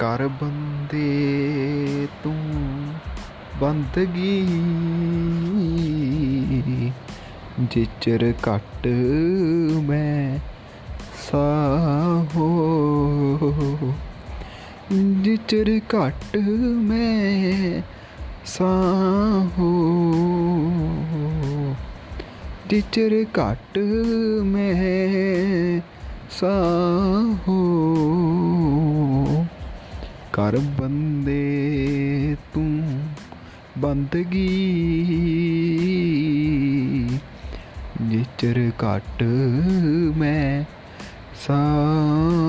ਕਰ ਬੰਦੇ ਤੂੰ ਬੰਦਗੀ। ਜਿਚਰ ਘਟ ਮੈਂ ਸਾਹੋ। ਜਿਚਰ ਘਟ ਮੈਂ ਸਾਹੋ। ਜਿਚਰ ਘਟ ਮੈਂ ਸਾਹੋ। ਕਰ ਬੰਦੇ ਤੂੰ ਬੰਦਗੀ। ਜਿਚਰ ਘਟ ਮੈਂ ਸਾਹੋ